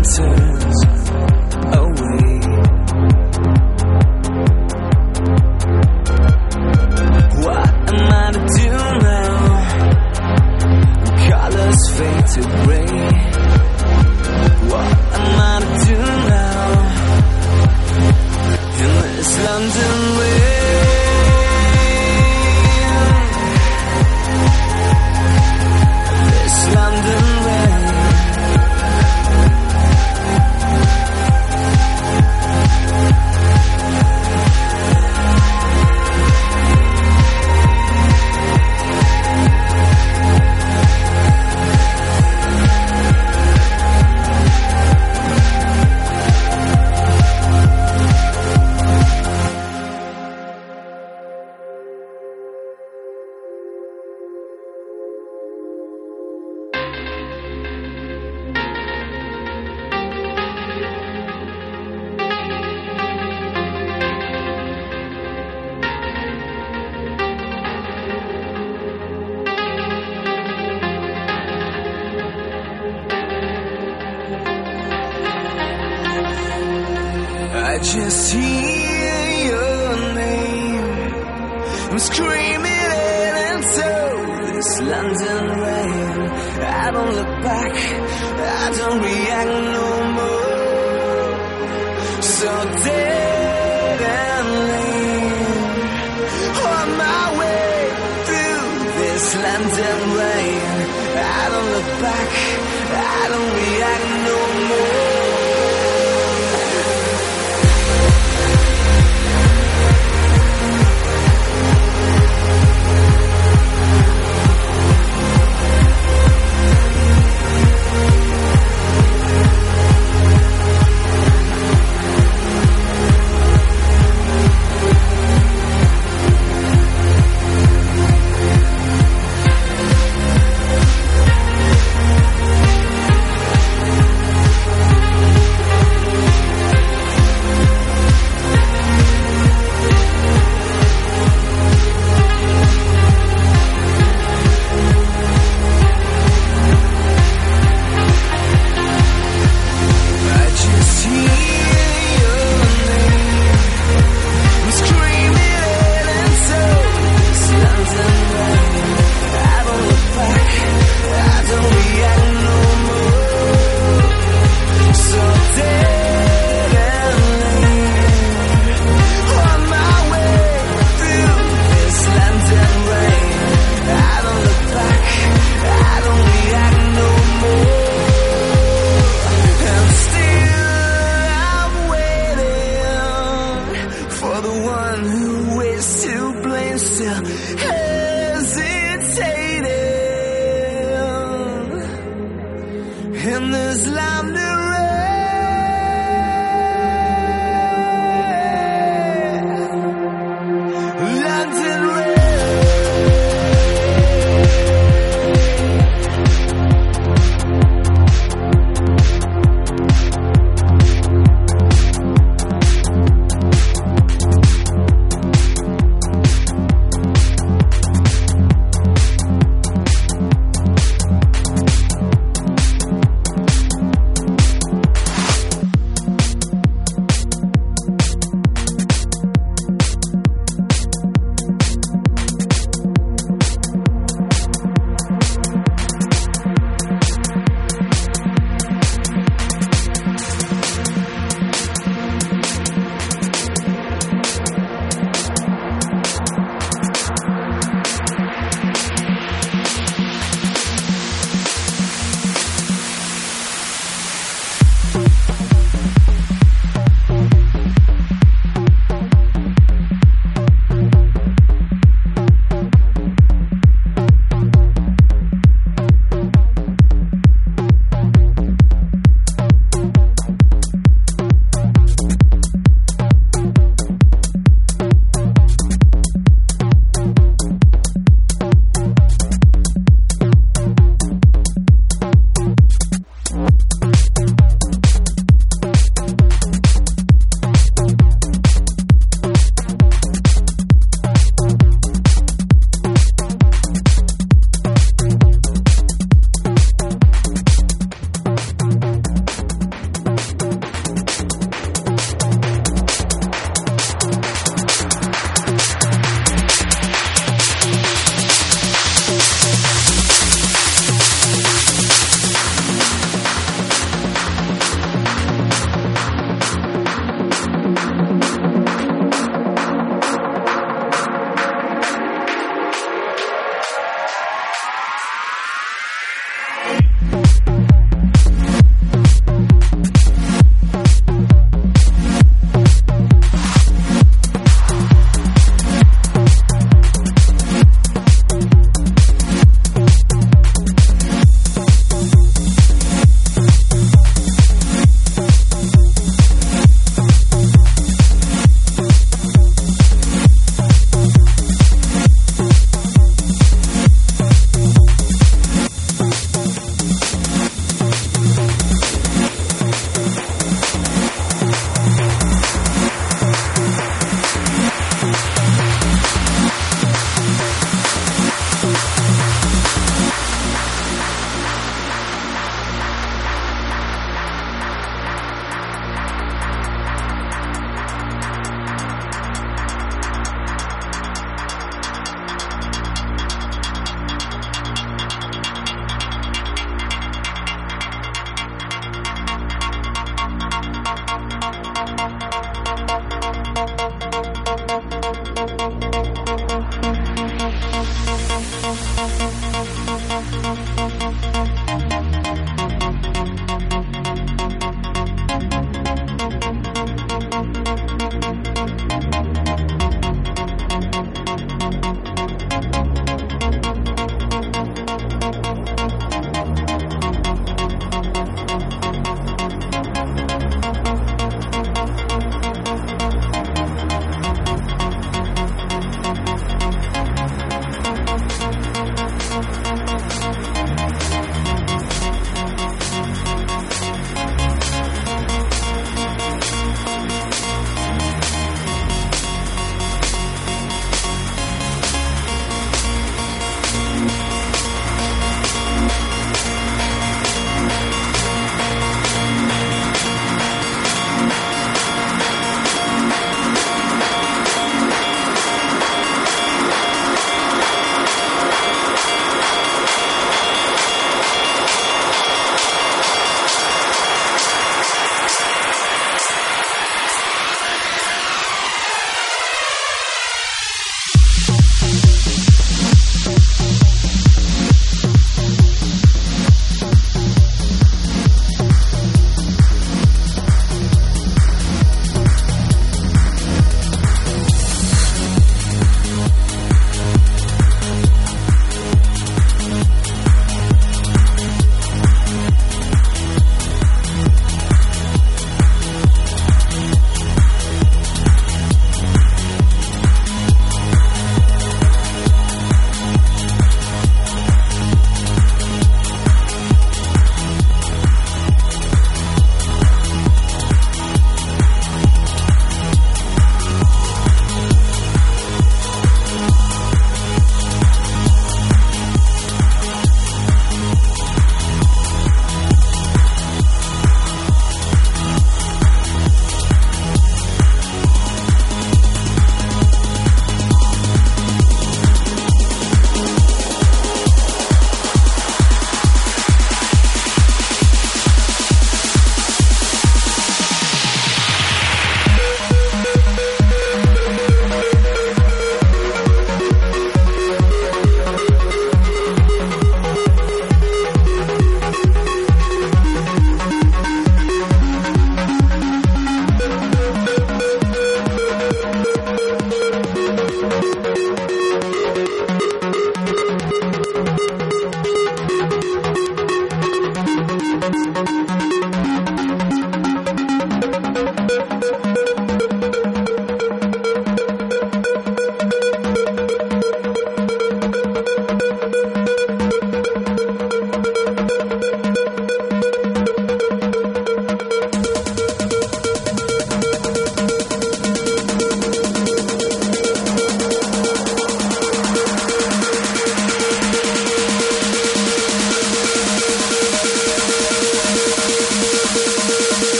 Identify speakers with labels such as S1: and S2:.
S1: by